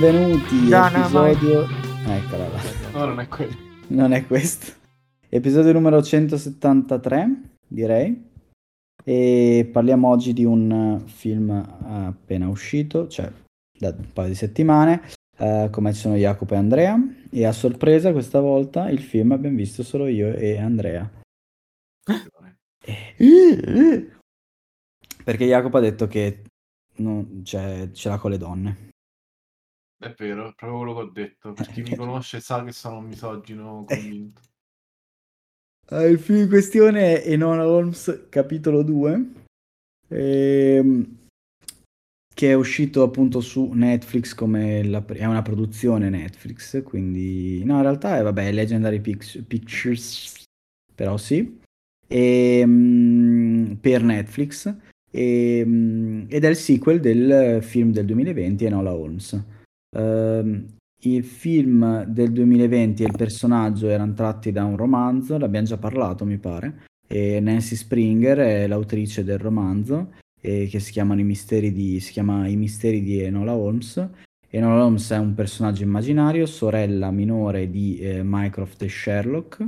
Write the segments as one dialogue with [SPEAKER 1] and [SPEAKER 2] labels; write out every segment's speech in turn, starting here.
[SPEAKER 1] Benvenuti,
[SPEAKER 2] Dynamite.
[SPEAKER 1] episodio... Eccola là.
[SPEAKER 3] No, non è quello.
[SPEAKER 1] Non è questo. Episodio numero 173, direi. E parliamo oggi di un eh, film appena uscito, cioè da un paio di settimane, eh, come sono Jacopo e Andrea. E a sorpresa questa volta il film abbiamo visto solo io e Andrea. Perché Jacopo ha detto che non- cioè, ce l'ha con le donne.
[SPEAKER 3] È vero, è proprio quello che ho detto. Per chi mi conosce sa che sono un misogino convinto.
[SPEAKER 1] Eh, il film in questione è Enola Holmes capitolo 2 ehm, che è uscito appunto su Netflix come la, è una produzione Netflix quindi no in realtà è vabbè Legendary Pix- Pictures però sì Ehm, per Netflix Ehm, ed è il sequel del film del 2020 Enola Holmes Ehm, il film del 2020 e il personaggio erano tratti da un romanzo, l'abbiamo già parlato mi pare, e Nancy Springer è l'autrice del romanzo, eh, che si, chiamano I misteri di, si chiama I misteri di Enola Holmes. Enola Holmes è un personaggio immaginario, sorella minore di eh, Mycroft e Sherlock,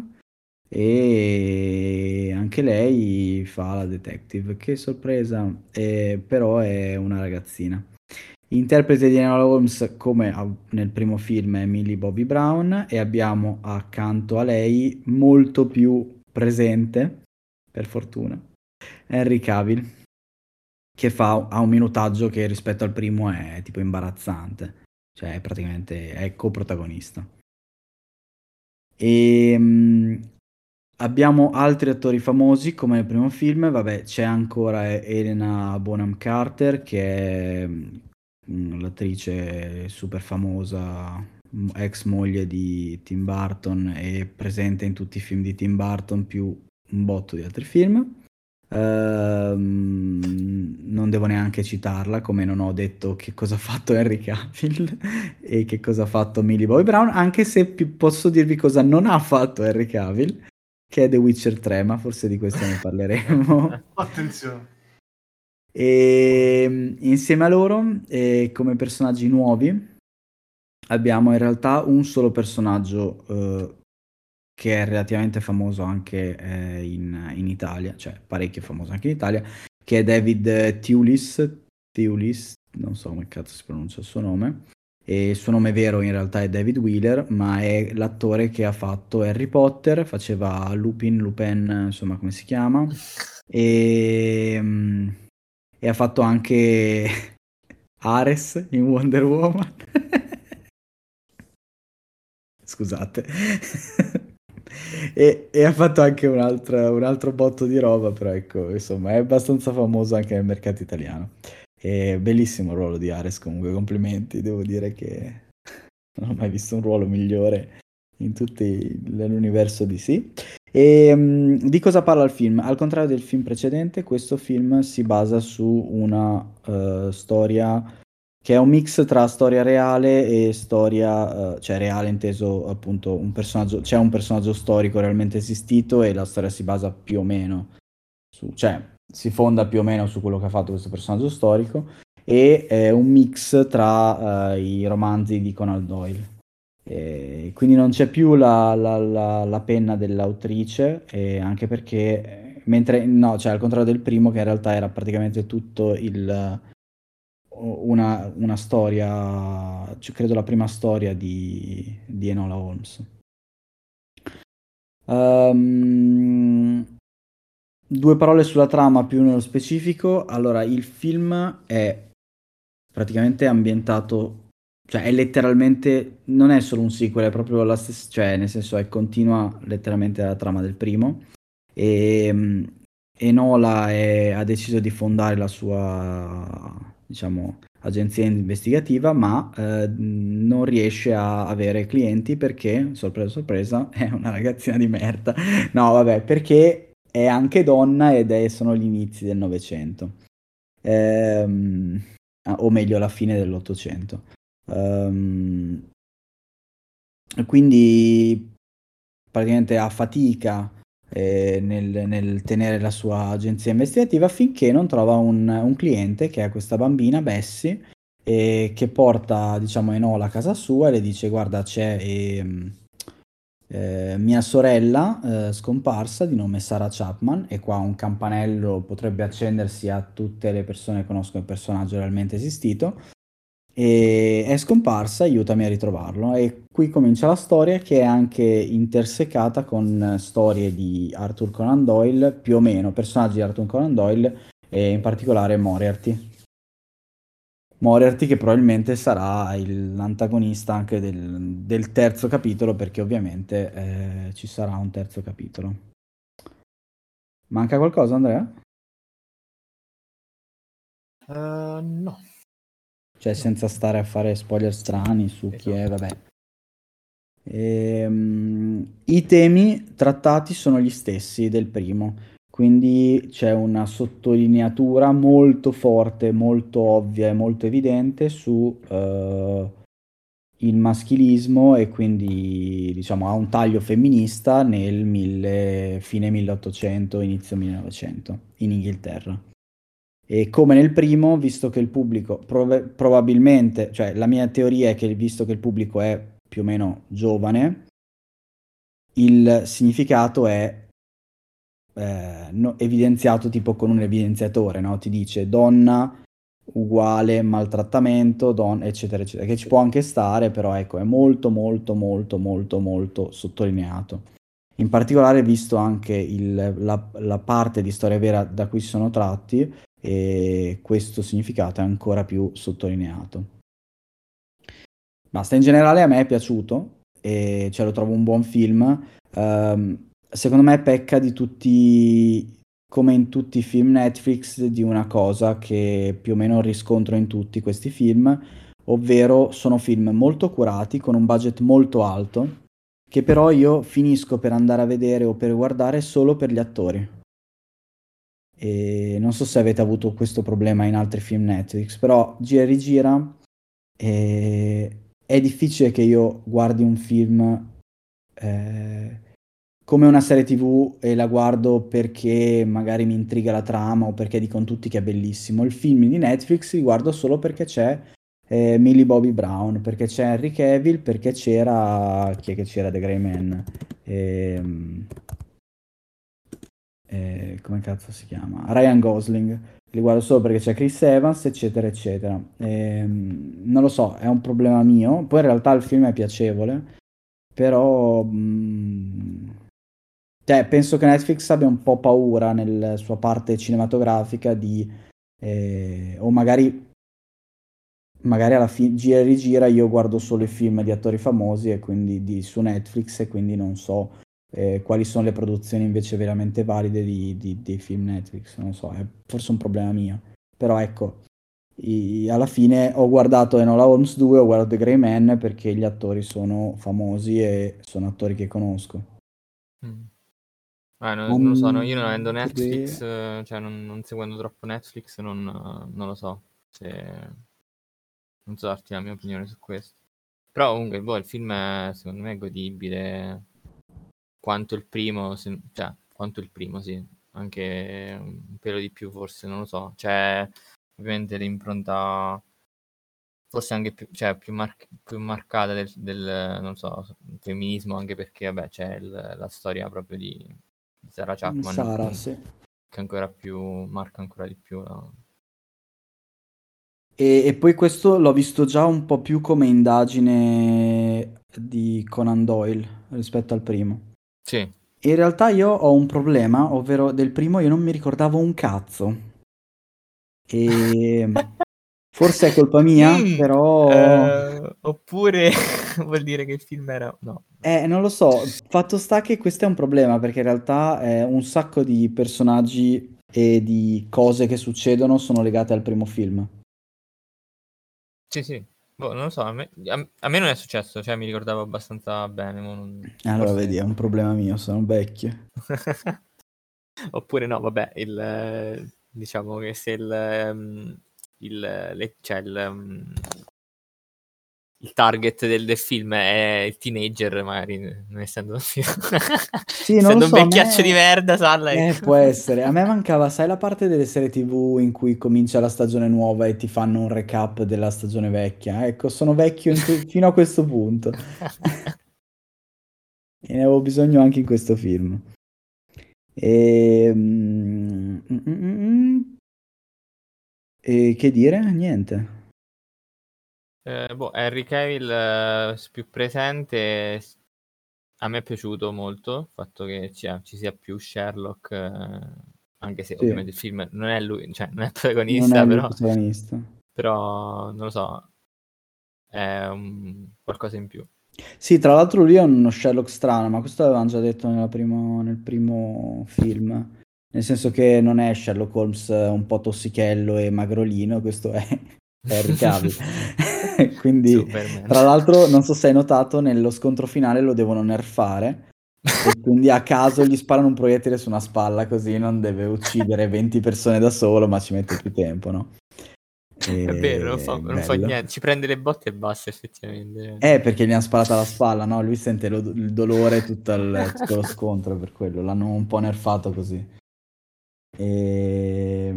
[SPEAKER 1] e anche lei fa la detective, che sorpresa, eh, però è una ragazzina. Interprete di Enola Holmes, come nel primo film, è Millie Bobby Brown e abbiamo accanto a lei molto più presente, per fortuna, Henry Cavill, che fa, ha un minutaggio che rispetto al primo è tipo imbarazzante, cioè praticamente è coprotagonista. E mm, abbiamo altri attori famosi come nel primo film, vabbè c'è ancora Elena Bonham Carter che è l'attrice super famosa, ex moglie di Tim Burton e presente in tutti i film di Tim Burton più un botto di altri film. Ehm, non devo neanche citarla, come non ho detto che cosa ha fatto Henry Cavill e che cosa ha fatto Millie Bobby Brown, anche se posso dirvi cosa non ha fatto Henry Cavill, che è The Witcher 3, ma forse di questo ne parleremo.
[SPEAKER 3] Attenzione.
[SPEAKER 1] E mm, insieme a loro, eh, come personaggi nuovi, abbiamo in realtà un solo personaggio eh, che è relativamente famoso anche eh, in, in Italia, cioè parecchio famoso anche in Italia, che è David Thewlis, Thewlis, non so come cazzo si pronuncia il suo nome, e il suo nome vero in realtà è David Wheeler, ma è l'attore che ha fatto Harry Potter, faceva Lupin, Lupin, insomma come si chiama, e, mm, e ha fatto anche Ares in Wonder Woman. Scusate. e, e ha fatto anche un altro, un altro botto di roba, però ecco, insomma, è abbastanza famoso anche nel mercato italiano. E bellissimo il ruolo di Ares, comunque, complimenti, devo dire che non ho mai visto un ruolo migliore in tutto l'universo DC. E mm, di cosa parla il film? Al contrario del film precedente, questo film si basa su una eh, storia che è un mix tra storia reale e storia, eh, cioè reale inteso appunto un personaggio, c'è un personaggio storico realmente esistito e la storia si basa più o meno su, cioè si fonda più o meno su quello che ha fatto questo personaggio storico e è un mix tra eh, i romanzi di Conan Doyle. E quindi non c'è più la, la- la- la penna dell'autrice, anche perché, mentre no, cioè al contrario del primo, che in realtà era praticamente tutto il, una, una storia, credo la prima storia di, di Enola Holmes. Ehm, due parole sulla trama più nello specifico. Allora, il film è praticamente ambientato, cioè è letteralmente, non è solo un sequel, è proprio la stessa, cioè nel senso è continua letteralmente la trama del primo. E Enola è- ha deciso di fondare la sua, diciamo, agenzia investigativa, ma eh, non riesce a avere clienti perché, sorpresa sorpresa, è una ragazzina di merda. No, vabbè, perché è anche donna ed è, sono gli inizi del Novecento. Ehm, o meglio, la fine dell'Ottocento. Ehm, quindi praticamente ha fatica eh, nel, nel tenere la sua agenzia investigativa finché non trova un, un cliente che è questa bambina, Bessie, e che porta, diciamo, Enola a casa sua e le dice guarda c'è eh, eh, mia sorella eh, scomparsa di nome Sarah Chapman e qua un campanello potrebbe accendersi a tutte le persone che conoscono il personaggio realmente esistito e è scomparsa, aiutami a ritrovarlo e qui comincia la storia che è anche intersecata con storie di Arthur Conan Doyle, più o meno personaggi di Arthur Conan Doyle e in particolare Moriarty. Moriarty che probabilmente sarà il, l'antagonista anche del, del, terzo capitolo perché ovviamente eh, ci sarà un terzo capitolo. Manca qualcosa Andrea?
[SPEAKER 2] Uh, no.
[SPEAKER 1] Cioè senza stare a fare spoiler strani su chi è, esatto. vabbè. Ehm, I temi trattati sono gli stessi del primo quindi c'è una sottolineatura molto forte, molto ovvia e molto evidente su uh, il maschilismo e quindi diciamo ha un taglio femminista nel mille, fine 1800, inizio 1900 in Inghilterra. E come nel primo, visto che il pubblico prov- probabilmente, cioè la mia teoria è che visto che il pubblico è più o meno giovane, il significato è eh, no, evidenziato tipo con un evidenziatore, no? ti dice donna uguale maltrattamento, donna, eccetera, eccetera, che ci può anche stare, però ecco, è molto, molto, molto, molto, molto sottolineato. In particolare visto anche il, la, la, parte di storia vera da cui si sono tratti, e questo significato è ancora più sottolineato. Basta, in generale a me è piaciuto, e cioè lo trovo un buon film. Um, secondo me pecca di tutti, come in tutti i film Netflix, di una cosa che più o meno riscontro in tutti questi film, ovvero sono film molto curati, con un budget molto alto, che però io finisco per andare a vedere o per guardare solo per gli attori. E non so se avete avuto questo problema in altri film Netflix, però gira e rigira e è difficile che io guardi un film eh, come una serie tv e la guardo perché magari mi intriga la trama o perché dicono tutti che è bellissimo. Il film di Netflix li guardo solo perché c'è eh, Millie Bobby Brown, perché c'è Henry Cavill, perché c'era... chi è che c'era The Grey Man? Eh, eh, come cazzo si chiama? Ryan Gosling. Li guardo solo perché c'è Chris Evans, eccetera, eccetera. Ehm, non lo so, è un problema mio. Poi in realtà il film è piacevole, però... Mh, mm, cioè, penso che Netflix abbia un po' paura nella sua parte cinematografica di... Eh, o magari, magari alla fine gira e rigira io guardo solo i film di attori famosi e quindi di, su Netflix e quindi non so eh, quali sono le produzioni invece veramente valide di, di, dei film Netflix. Non so, è forse un problema mio. Però ecco, i, alla fine ho guardato Enola Holmes 2, ho guardato The Grey Man perché gli attori sono famosi e sono attori che conosco.
[SPEAKER 2] Mm. Eh, non, non, lo so, no, io non avendo Netflix, eh, cioè non, non, seguendo troppo Netflix, non, non, lo so se... Non so darti la mia opinione su questo. Però comunque boh, il film è, secondo me è godibile quanto il primo, se, cioè quanto il primo sì, anche un pelo di più forse, non lo so. C'è ovviamente l'impronta forse anche più, cioè, più, mar- più marcata del, del, non so, femminismo, anche perché vabbè c'è il, la storia proprio di Sarah Chapman
[SPEAKER 1] Sara, che, sì.
[SPEAKER 2] che ancora più marca ancora di più no?
[SPEAKER 1] e, e, poi questo l'ho visto già un po' più come indagine di Conan Doyle rispetto al primo
[SPEAKER 2] sì
[SPEAKER 1] in realtà io ho un problema ovvero del primo io non mi ricordavo un cazzo e Forse è colpa mia, mm, però...
[SPEAKER 2] Uh, oppure vuol dire che il film era... No.
[SPEAKER 1] Eh, non lo so. Fatto sta che questo è un problema, perché in realtà eh, un sacco di personaggi e di cose che succedono sono legate al primo film.
[SPEAKER 2] Sì, sì. Boh, non lo so, a me, a, a me, non è successo, cioè mi ricordavo abbastanza bene. Non...
[SPEAKER 1] Allora Forse... vedi, è un problema mio, sono vecchio.
[SPEAKER 2] Oppure no, vabbè, il, diciamo che se il... Um il, le, cioè il, um, il target del, del, film è il teenager, magari, non essendo, sì,
[SPEAKER 1] non
[SPEAKER 2] essendo
[SPEAKER 1] so,
[SPEAKER 2] un vecchiaccio me... di merda, Salla.
[SPEAKER 1] Eh, può essere. A me mancava, sai, la parte delle serie TV in cui comincia la stagione nuova e ti fanno un recap della stagione vecchia. Ecco, sono vecchio que- fino a questo punto. e ne avevo bisogno anche in questo film. E... Mm, mm, mm, e che dire? Niente.
[SPEAKER 2] Eh, boh, Henry Cavill eh, più presente a me è piaciuto molto il fatto che ci, ci sia più Sherlock eh, anche se sì. ovviamente il film non è lui cioè non è protagonista, non è però,
[SPEAKER 1] protagonista.
[SPEAKER 2] però non lo so è un, qualcosa in più
[SPEAKER 1] sì, tra l'altro lui è uno Sherlock strano, ma questo l'avevamo già detto primo, nel primo film. Nel senso che non è Sherlock Holmes un po' tossichello e magrolino, questo è Henry Cavill. Quindi, Superman. tra l'altro, non so se hai notato, nello scontro finale lo devono nerfare. e quindi a caso gli sparano un proiettile su una spalla, così non deve uccidere 20 persone da solo, ma ci mette più tempo, no?
[SPEAKER 2] E... È vero, non fa, non fa, niente, ci prende le botte e basta effettivamente.
[SPEAKER 1] Eh, perché gli hanno sparato alla spalla, no? Lui sente lo, il dolore tutto, il, tutto lo scontro per quello, l'hanno un po' nerfato così. E...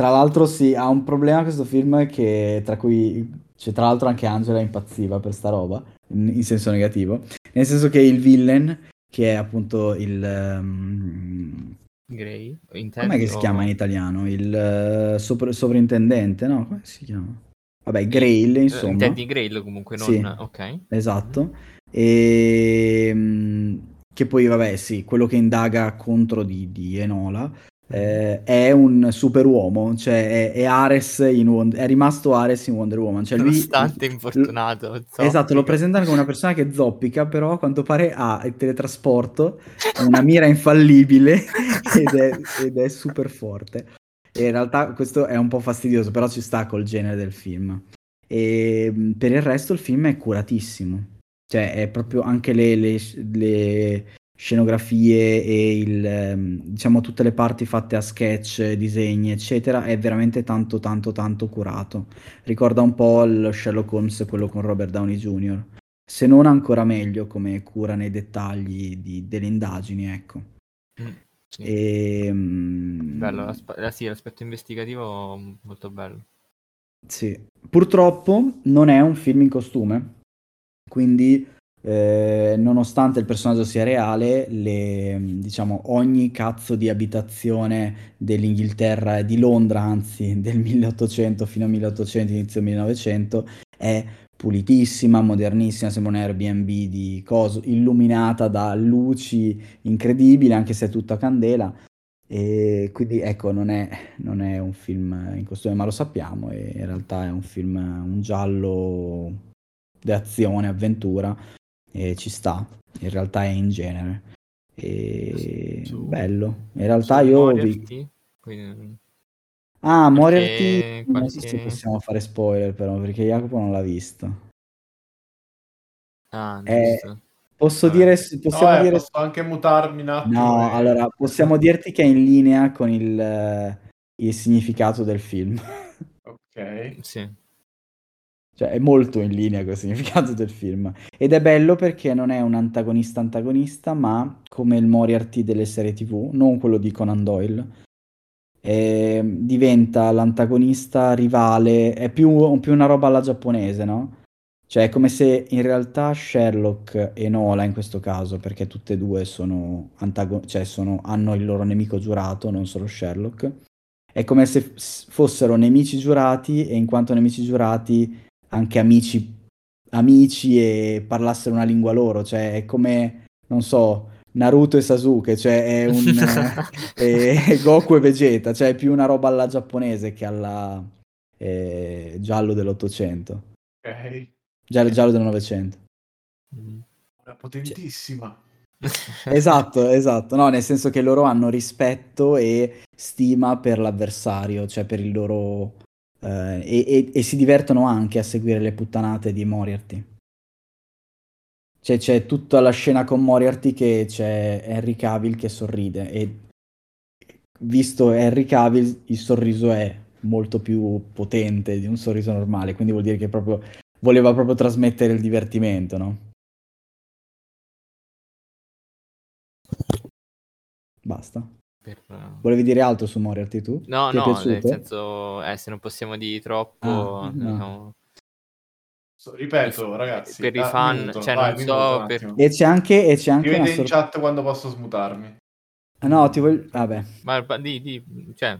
[SPEAKER 1] Tra l'altro sì, ha un problema questo film che tra cui cioè, tra l'altro anche Angela impazziva per sta roba, in, in senso negativo, nel senso che il villain, che è appunto il... Um...
[SPEAKER 2] Grey?
[SPEAKER 1] Com'è che si chiama in italiano? Il uh, sopra- sovrintendente, no? Come si chiama? Vabbè, Grail, eh, insomma.
[SPEAKER 2] Intendi Grail comunque, non... Sì, ok.
[SPEAKER 1] Esatto. E... Ehm, che poi, vabbè, sì, quello che indaga contro di, di Enola eh, è un superuomo, cioè è, è Ares in Wonder, è rimasto Ares in Wonder Woman. Cioè lui,
[SPEAKER 2] Nonostante infortunato. Zoppica.
[SPEAKER 1] Esatto, lo presentano come una persona che zoppica, però a quanto pare ha il teletrasporto, una mira infallibile ed è, ed è super forte. E in realtà questo è un po' fastidioso, però ci sta col genere del film. E per il resto il film è curatissimo. Cioè, è proprio anche le, le, le, scenografie e il, ehm, diciamo tutte le parti fatte a sketch, disegni, eccetera, è veramente tanto tanto tanto curato. Ricorda un po' lo Sherlock Holmes, quello con Robert Downey Jr. Se non ancora meglio come cura nei dettagli di, delle indagini, ecco.
[SPEAKER 2] Mm, sì.
[SPEAKER 1] e, um...
[SPEAKER 2] bello, l'aspe- eh, sì, l'aspetto investigativo molto bello.
[SPEAKER 1] Sì. Purtroppo non è un film in costume, quindi eh, nonostante il personaggio sia reale, le, diciamo, ogni cazzo di abitazione dell'Inghilterra, di Londra anzi, del 1800 fino al 1800, inizio 1900, è pulitissima, modernissima, sembra un Airbnb di coso, illuminata da luci incredibili, anche se è tutta candela. E quindi ecco, non è, non è un film in costume, ma lo sappiamo, e in realtà è un film, un giallo di azione, avventura, e ci sta, in realtà è in genere. E... Su, bello. In realtà io...
[SPEAKER 2] Moriarty, quindi...
[SPEAKER 1] Ah, Moriarty, qualche... non so se possiamo fare spoiler però, perché Jacopo non l'ha visto.
[SPEAKER 2] Ah, eh,
[SPEAKER 1] posso Vabbè. dire... Possiamo
[SPEAKER 3] no, eh,
[SPEAKER 1] dire...
[SPEAKER 3] posso anche mutarmi un attimo.
[SPEAKER 1] No, e... allora, possiamo dirti che è in linea con il, il significato del film.
[SPEAKER 3] Ok.
[SPEAKER 2] Sì.
[SPEAKER 1] Cioè, è molto in linea con il significato del film. Ed è bello perché non è un antagonista-antagonista, ma come il Moriarty delle serie TV, non quello di Conan Doyle. E diventa l'antagonista rivale, è più, più una roba alla giapponese, no? Cioè, è come se in realtà Sherlock e Nola, in questo caso, perché tutte e due sono antagon- cioè sono, hanno il loro nemico giurato, non solo Sherlock, è come se f- fossero nemici giurati e in quanto nemici giurati anche amici, amici e parlassero una lingua loro, cioè è come, non so, Naruto e Sasuke, cioè è un è Goku e Vegeta, cioè è più una roba alla giapponese che alla eh, giallo dell'Ottocento.
[SPEAKER 3] Ok.
[SPEAKER 1] Giallo, giallo del Novecento.
[SPEAKER 3] Una potentissima.
[SPEAKER 1] esatto, esatto. No, nel senso che loro hanno rispetto e stima per l'avversario, cioè per il loro eh, e, e, si divertono anche a seguire le puttanate di Moriarty. Cioè, c'è tutta la scena con Moriarty che c'è Henry Cavill che sorride e visto Henry Cavill il sorriso è molto più potente di un sorriso normale, quindi vuol dire che proprio voleva proprio trasmettere il divertimento, no? Basta.
[SPEAKER 2] Per...
[SPEAKER 1] Volevi dire altro su Moriarty tu?
[SPEAKER 2] No,
[SPEAKER 1] Ti
[SPEAKER 2] no, nel senso, eh, se non possiamo dire troppo,
[SPEAKER 1] Ah, no.
[SPEAKER 2] diciamo,
[SPEAKER 3] So- ripeto, ragazzi.
[SPEAKER 2] per i
[SPEAKER 3] ah,
[SPEAKER 2] fan,
[SPEAKER 3] minuto,
[SPEAKER 2] cioè,
[SPEAKER 3] vai,
[SPEAKER 2] non so per-.
[SPEAKER 1] E c'è anche, e c'è anche una
[SPEAKER 3] Scrivete in chat quando posso smutarmi.
[SPEAKER 1] no, ti voglio... Vabbè,
[SPEAKER 2] ma ma di, di, cioè,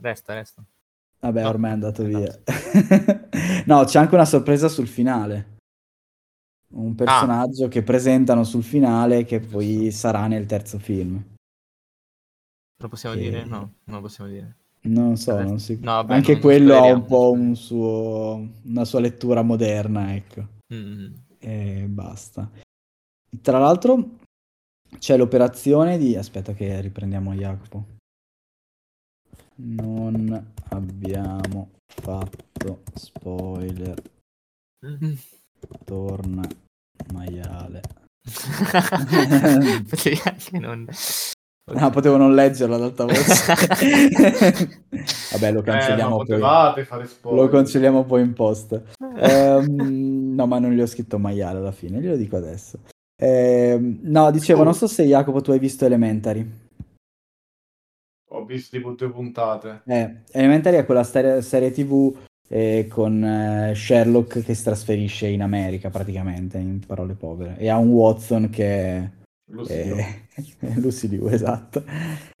[SPEAKER 2] resta, resta.
[SPEAKER 1] vabbè,
[SPEAKER 2] No,
[SPEAKER 1] ormai è andato
[SPEAKER 2] è
[SPEAKER 1] via. no, c'è anche una sorpresa sul finale. Un personaggio che presentano sul finale che poi sarà nel terzo film.
[SPEAKER 2] Lo possiamo
[SPEAKER 1] E-
[SPEAKER 2] dire? No, non lo possiamo dire.
[SPEAKER 1] Non so, non si-
[SPEAKER 2] no, vabbè,
[SPEAKER 1] anche
[SPEAKER 2] non-
[SPEAKER 1] quello ha un po' un suo, una sua lettura moderna, ecco.
[SPEAKER 2] Mm,
[SPEAKER 1] E basta. Tra l'altro c'è l'operazione di... Aspetta che riprendiamo Jacopo. Non abbiamo fatto spoiler.
[SPEAKER 2] mm.
[SPEAKER 1] Torna maiale.
[SPEAKER 2] Potevi anche non...
[SPEAKER 1] Ah, potevo non leggerlo ad alta voce. Vabbè, lo
[SPEAKER 3] Eh,
[SPEAKER 1] cancelliamo
[SPEAKER 3] ma
[SPEAKER 1] poi. Lo cancelliamo poi in post. Ehm, no, ma non gli ho scritto maiale alla fine, glielo dico adesso. Ehm, no, dicevo, non so se Jacopo tu hai visto Elementary.
[SPEAKER 3] Ho visto tipo due puntate.
[SPEAKER 1] Eh, Elementary è quella serie, serie TV eh, con eh, Sherlock che si trasferisce in America praticamente, in parole povere, e ha un Watson che
[SPEAKER 3] so.
[SPEAKER 1] eh, Liu, esatto.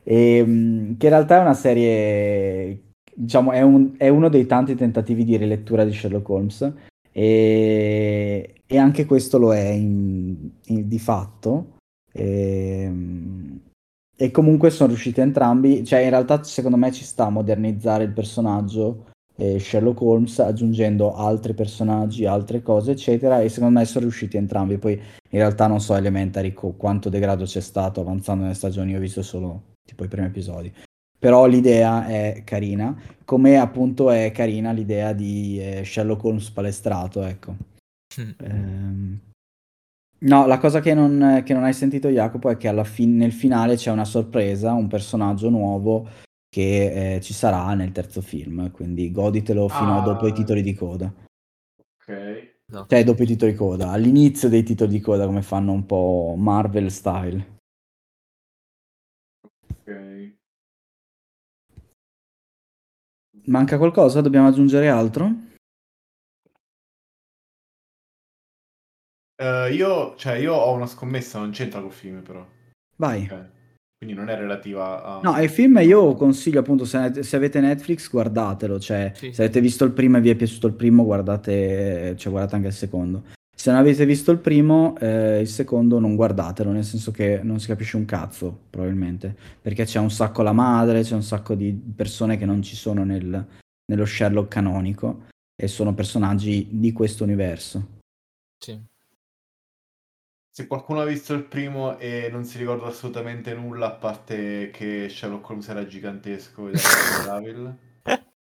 [SPEAKER 1] E, mh, che in realtà è una serie, diciamo, è, un- è uno dei tanti tentativi di rilettura di Sherlock Holmes. E, e anche questo lo è in- in- di fatto. E, e comunque sono riusciti entrambi, cioè in realtà secondo me ci sta a modernizzare il personaggio eh, Sherlock Holmes aggiungendo altri personaggi, altre cose, eccetera, e secondo me sono riusciti entrambi. Poi in realtà non so Elementary co- quanto degrado c'è stato avanzando nelle stagioni, ho visto solo tipo i primi episodi. Però l'idea è carina, come appunto è carina l'idea di eh, Sherlock Holmes palestrato, ecco. Ehm, No, la cosa che non, che non hai sentito Jacopo è che alla fin- nel finale c'è una sorpresa, un personaggio nuovo che eh, ci sarà nel terzo film, quindi goditelo fino a
[SPEAKER 3] Ah.
[SPEAKER 1] dopo i titoli di coda.
[SPEAKER 3] Ok.
[SPEAKER 2] No.
[SPEAKER 1] Cioè, dopo i titoli di coda, all'inizio dei titoli di coda, come fanno un po' Marvel style.
[SPEAKER 3] Ok.
[SPEAKER 1] Manca qualcosa? Dobbiamo aggiungere altro?
[SPEAKER 3] Eh, io, cioè, io ho una scommessa, non c'entra col film, però.
[SPEAKER 1] Vai.
[SPEAKER 3] Ok. Quindi non è relativa a...
[SPEAKER 1] No, il film io consiglio appunto, se, se avete Netflix guardatelo, cioè
[SPEAKER 2] Sì,
[SPEAKER 1] se avete visto il primo e vi è piaciuto il primo, guardate, cioè guardate anche il secondo. Se non avete visto il primo, eh, il secondo non guardatelo, nel senso che non si capisce un cazzo, probabilmente, perché c'è un sacco la madre, c'è un sacco di persone che non ci sono nel- nello Sherlock canonico e sono personaggi di questo universo.
[SPEAKER 2] Sì.
[SPEAKER 3] Se qualcuno ha visto il primo e non si ricorda assolutamente nulla, a parte che Sherlock Holmes era gigantesco ed era Daryl.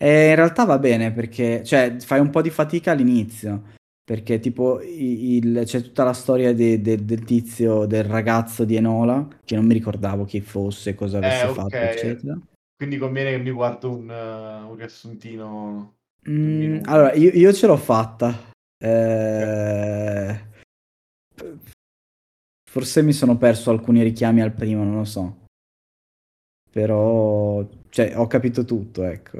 [SPEAKER 1] E in realtà va bene perché, cioè, fai un po' di fatica all'inizio, perché tipo il- c'è tutta la storia de- de- del tizio, del ragazzo di Enola, che non mi ricordavo chi fosse, cosa avesse
[SPEAKER 3] Eh, ok.
[SPEAKER 1] fatto, eccetera.
[SPEAKER 3] Quindi conviene che mi guardo un, eh, un riassuntino.
[SPEAKER 1] Mm, allora, io, io ce l'ho fatta. Eh, Forse mi sono perso alcuni richiami al primo, non lo so. Però, cioè, ho capito tutto, ecco.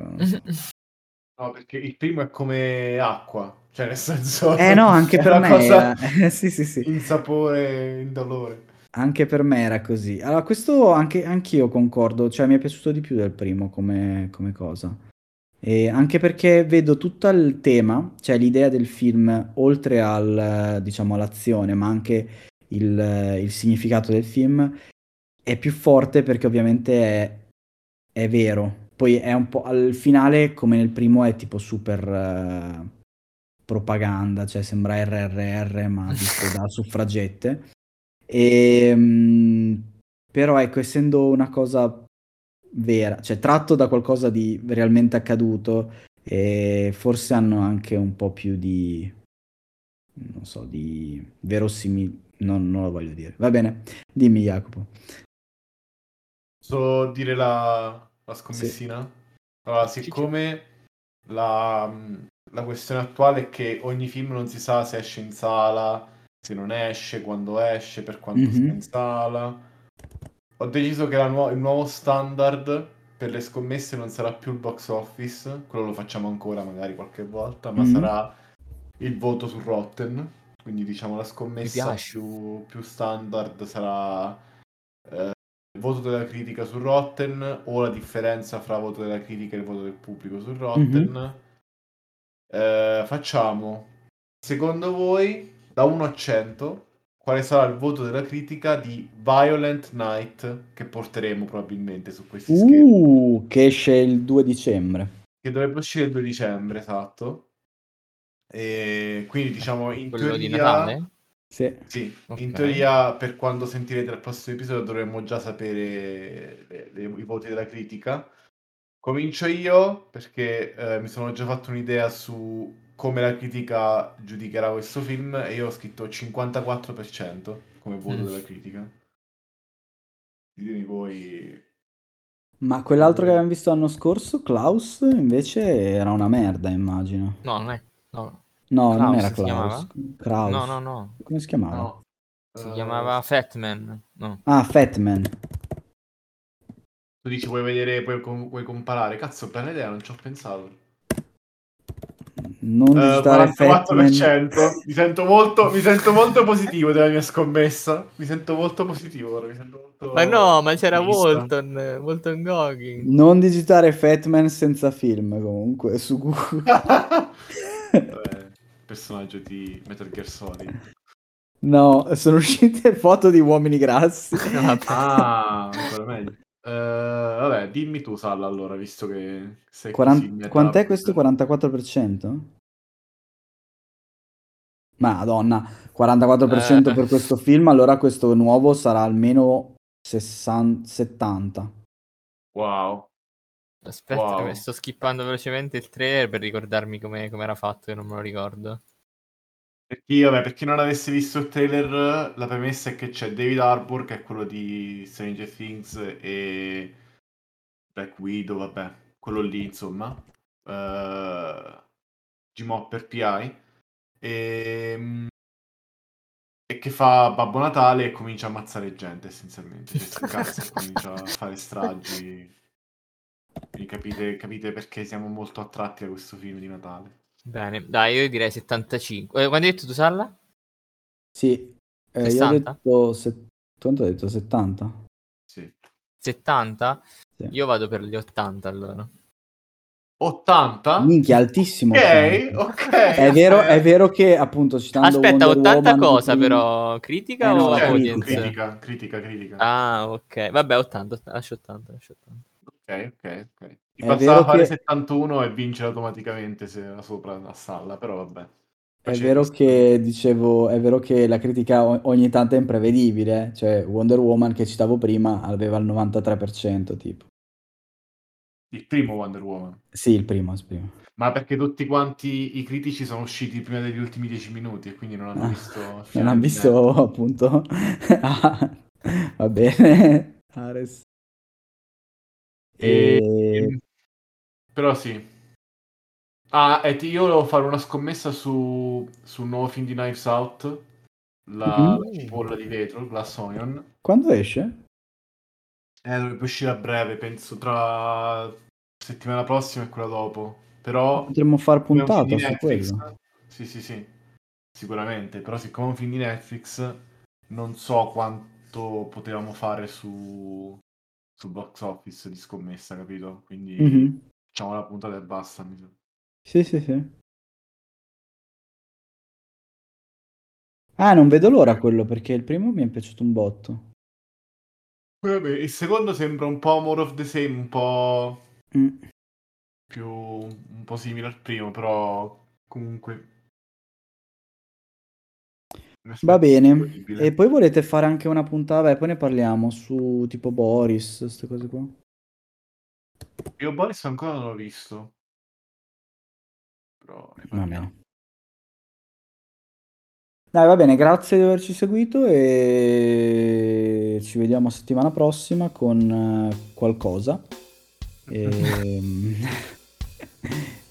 [SPEAKER 3] No, perché il primo è come acqua, cioè nel senso...
[SPEAKER 1] Eh no, anche per me
[SPEAKER 3] cosa
[SPEAKER 1] era- sì, sì, sì.
[SPEAKER 3] in sapore, in dolore.
[SPEAKER 1] Anche per me era così. Allora, questo anche anch'io concordo, cioè mi è piaciuto di più del primo come, come cosa. E anche perché vedo tutto il tema, cioè l'idea del film, oltre al, diciamo, all'azione, ma anche il, il significato del film, è più forte perché ovviamente è, è vero. Poi è un po' al finale, come nel primo, è tipo super eh, propaganda, cioè sembra RRR, ma visto da suffragette. E, mm, però ecco, essendo una cosa vera, cioè tratto da qualcosa di realmente accaduto, e forse hanno anche un po' più di, non so, di verosimile, non, non lo voglio dire. Va bene, dimmi Jacopo.
[SPEAKER 3] Posso dire la, la scommessina? Allora, siccome la, la questione attuale è che ogni film non si sa se esce in sala, se non esce, quando esce, per quanto mm-hmm. sta in sala. Ho deciso che nu- il nuovo standard per le scommesse non sarà più il box office, quello lo facciamo ancora magari qualche volta, ma mm-hmm. sarà il voto su Rotten. Quindi diciamo la scommessa più, più, standard sarà eh, il voto della critica su Rotten o la differenza fra voto della critica e il voto del pubblico su Rotten. Mm-hmm. Eh, facciamo, secondo voi, da 1 a 100, quale sarà il voto della critica di Violent Night che porteremo probabilmente su questi uh,
[SPEAKER 1] schermi. Che esce il 2 dicembre.
[SPEAKER 3] Che dovrebbe uscire il 2 dicembre, esatto. E quindi diciamo in
[SPEAKER 2] Quello
[SPEAKER 3] teoria...
[SPEAKER 2] di Natale?
[SPEAKER 1] Sì.
[SPEAKER 3] sì. Okay. in teoria per quando sentirete il prossimo episodio dovremmo già sapere le, le, i voti della critica. Comincio io perché eh, mi sono già fatto un'idea su come la critica giudicherà questo film e io ho scritto 54% come voto mm. della critica. Ditemi voi...
[SPEAKER 1] Ma quell'altro che abbiamo visto l'anno scorso, Klaus, invece era una merda, immagino.
[SPEAKER 2] No, non è... No,
[SPEAKER 1] no non era Klaus. Klaus.
[SPEAKER 2] No, no, no.
[SPEAKER 1] Come si chiamava?
[SPEAKER 2] No. Si uh... chiamava Fatman. No.
[SPEAKER 1] Ah, Fatman.
[SPEAKER 3] Tu dici vuoi vedere, vuoi, vuoi comparare? Cazzo, bella idea, non ci ho pensato
[SPEAKER 1] non uh, 44%.
[SPEAKER 3] Mi sento, molto, mi sento molto positivo della mia scommessa. Mi sento molto positivo ora. Molto...
[SPEAKER 2] Ma no, ma c'era Walton, Walton Goggins.
[SPEAKER 1] Non digitare Fatman senza film comunque su Google.
[SPEAKER 3] Vabbè, personaggio di Metal Gear Solid.
[SPEAKER 1] No, sono uscite foto di uomini grassi.
[SPEAKER 3] ah, ancora meglio. Uh, vabbè, dimmi tu, Salla, allora, visto che sei
[SPEAKER 1] 40... Quant'è questo 44%? Madonna, 44% eh. per questo film, allora questo nuovo sarà almeno 60... 70.
[SPEAKER 3] Wow.
[SPEAKER 2] Aspetta, wow. sto skippando velocemente il trailer per ricordarmi come era fatto, che non me lo ricordo.
[SPEAKER 3] Per chi, vabbè, per chi non avesse visto il trailer, la premessa è che c'è David Harbour, che è quello di Stranger Things e Black Widow, vabbè, quello lì, insomma. Uh, per PI. E, e che fa Babbo Natale e comincia a ammazzare gente, essenzialmente. Cioè, cazzo, comincia a fare stragi. Quindi capite, capite perché siamo molto attratti da questo film di Natale.
[SPEAKER 2] Bene, dai, io direi 75. Eh, quando hai detto tu, Salla?
[SPEAKER 1] Sì, eh, io ho detto... Se... Quanto hai detto? 70?
[SPEAKER 3] Sì.
[SPEAKER 2] 70? Sì. Io vado per gli 80 allora.
[SPEAKER 3] 80?
[SPEAKER 1] Minchia, altissimo.
[SPEAKER 3] Ok, ok.
[SPEAKER 1] È vero, è vero che appunto citando
[SPEAKER 2] Aspetta,
[SPEAKER 1] Wonder
[SPEAKER 2] 80
[SPEAKER 1] Woman,
[SPEAKER 2] cosa quindi... però? Critica eh, no, o
[SPEAKER 3] cioè, audience? Critica, critica, critica.
[SPEAKER 2] Ah, ok. Vabbè, 80, lascio 80, lascio 80.
[SPEAKER 3] Ok, ok, ok. Ti bastava fare che... 71 e vincere automaticamente se era sopra la sala, però vabbè.
[SPEAKER 1] È vero che dicevo, è vero che la critica ogni tanto è imprevedibile, cioè Wonder Woman che citavo prima aveva il 93% tipo.
[SPEAKER 3] Il primo Wonder Woman?
[SPEAKER 1] Sì, il primo, il primo.
[SPEAKER 3] Ma perché tutti quanti i critici sono usciti prima degli ultimi 10 minuti e quindi non hanno ah, visto...
[SPEAKER 1] non hanno visto appunto... ah, va bene, Ares.
[SPEAKER 3] E... e... Però sì. Ah, e io volevo fare una scommessa su, su un nuovo film di Knives Out, la, mm. la cipolla di vetro, Glass Onion.
[SPEAKER 1] Quando esce?
[SPEAKER 3] Eh, dovrebbe uscire a breve, penso tra settimana prossima e quella dopo. Però
[SPEAKER 1] potremmo far puntata su quello.
[SPEAKER 3] Sì, sì, sì. Sicuramente, però siccome è un film di Netflix non so quanto potevamo fare su sul box office di scommessa, capito? Quindi mm-hmm. facciamo la puntata e basta. Mi sa.
[SPEAKER 1] Sì, sì, sì. Ah, non vedo l'ora quello perché il primo mi è piaciuto un botto.
[SPEAKER 3] Vabbè, il secondo sembra un po' more of the same, un po' mm. più un po' simile al primo, però comunque
[SPEAKER 1] Va bene. E poi volete fare anche una puntata, beh, poi ne parliamo su tipo Boris, queste cose qua.
[SPEAKER 3] Io Boris ancora non l'ho visto. Però
[SPEAKER 1] va bene. Dai, va bene, grazie di averci seguito e ci vediamo settimana prossima con eh, qualcosa. E...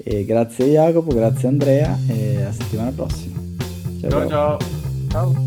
[SPEAKER 1] E grazie Jacopo, grazie Andrea e a settimana prossima.
[SPEAKER 3] ciao. ciao. ciao. ciao.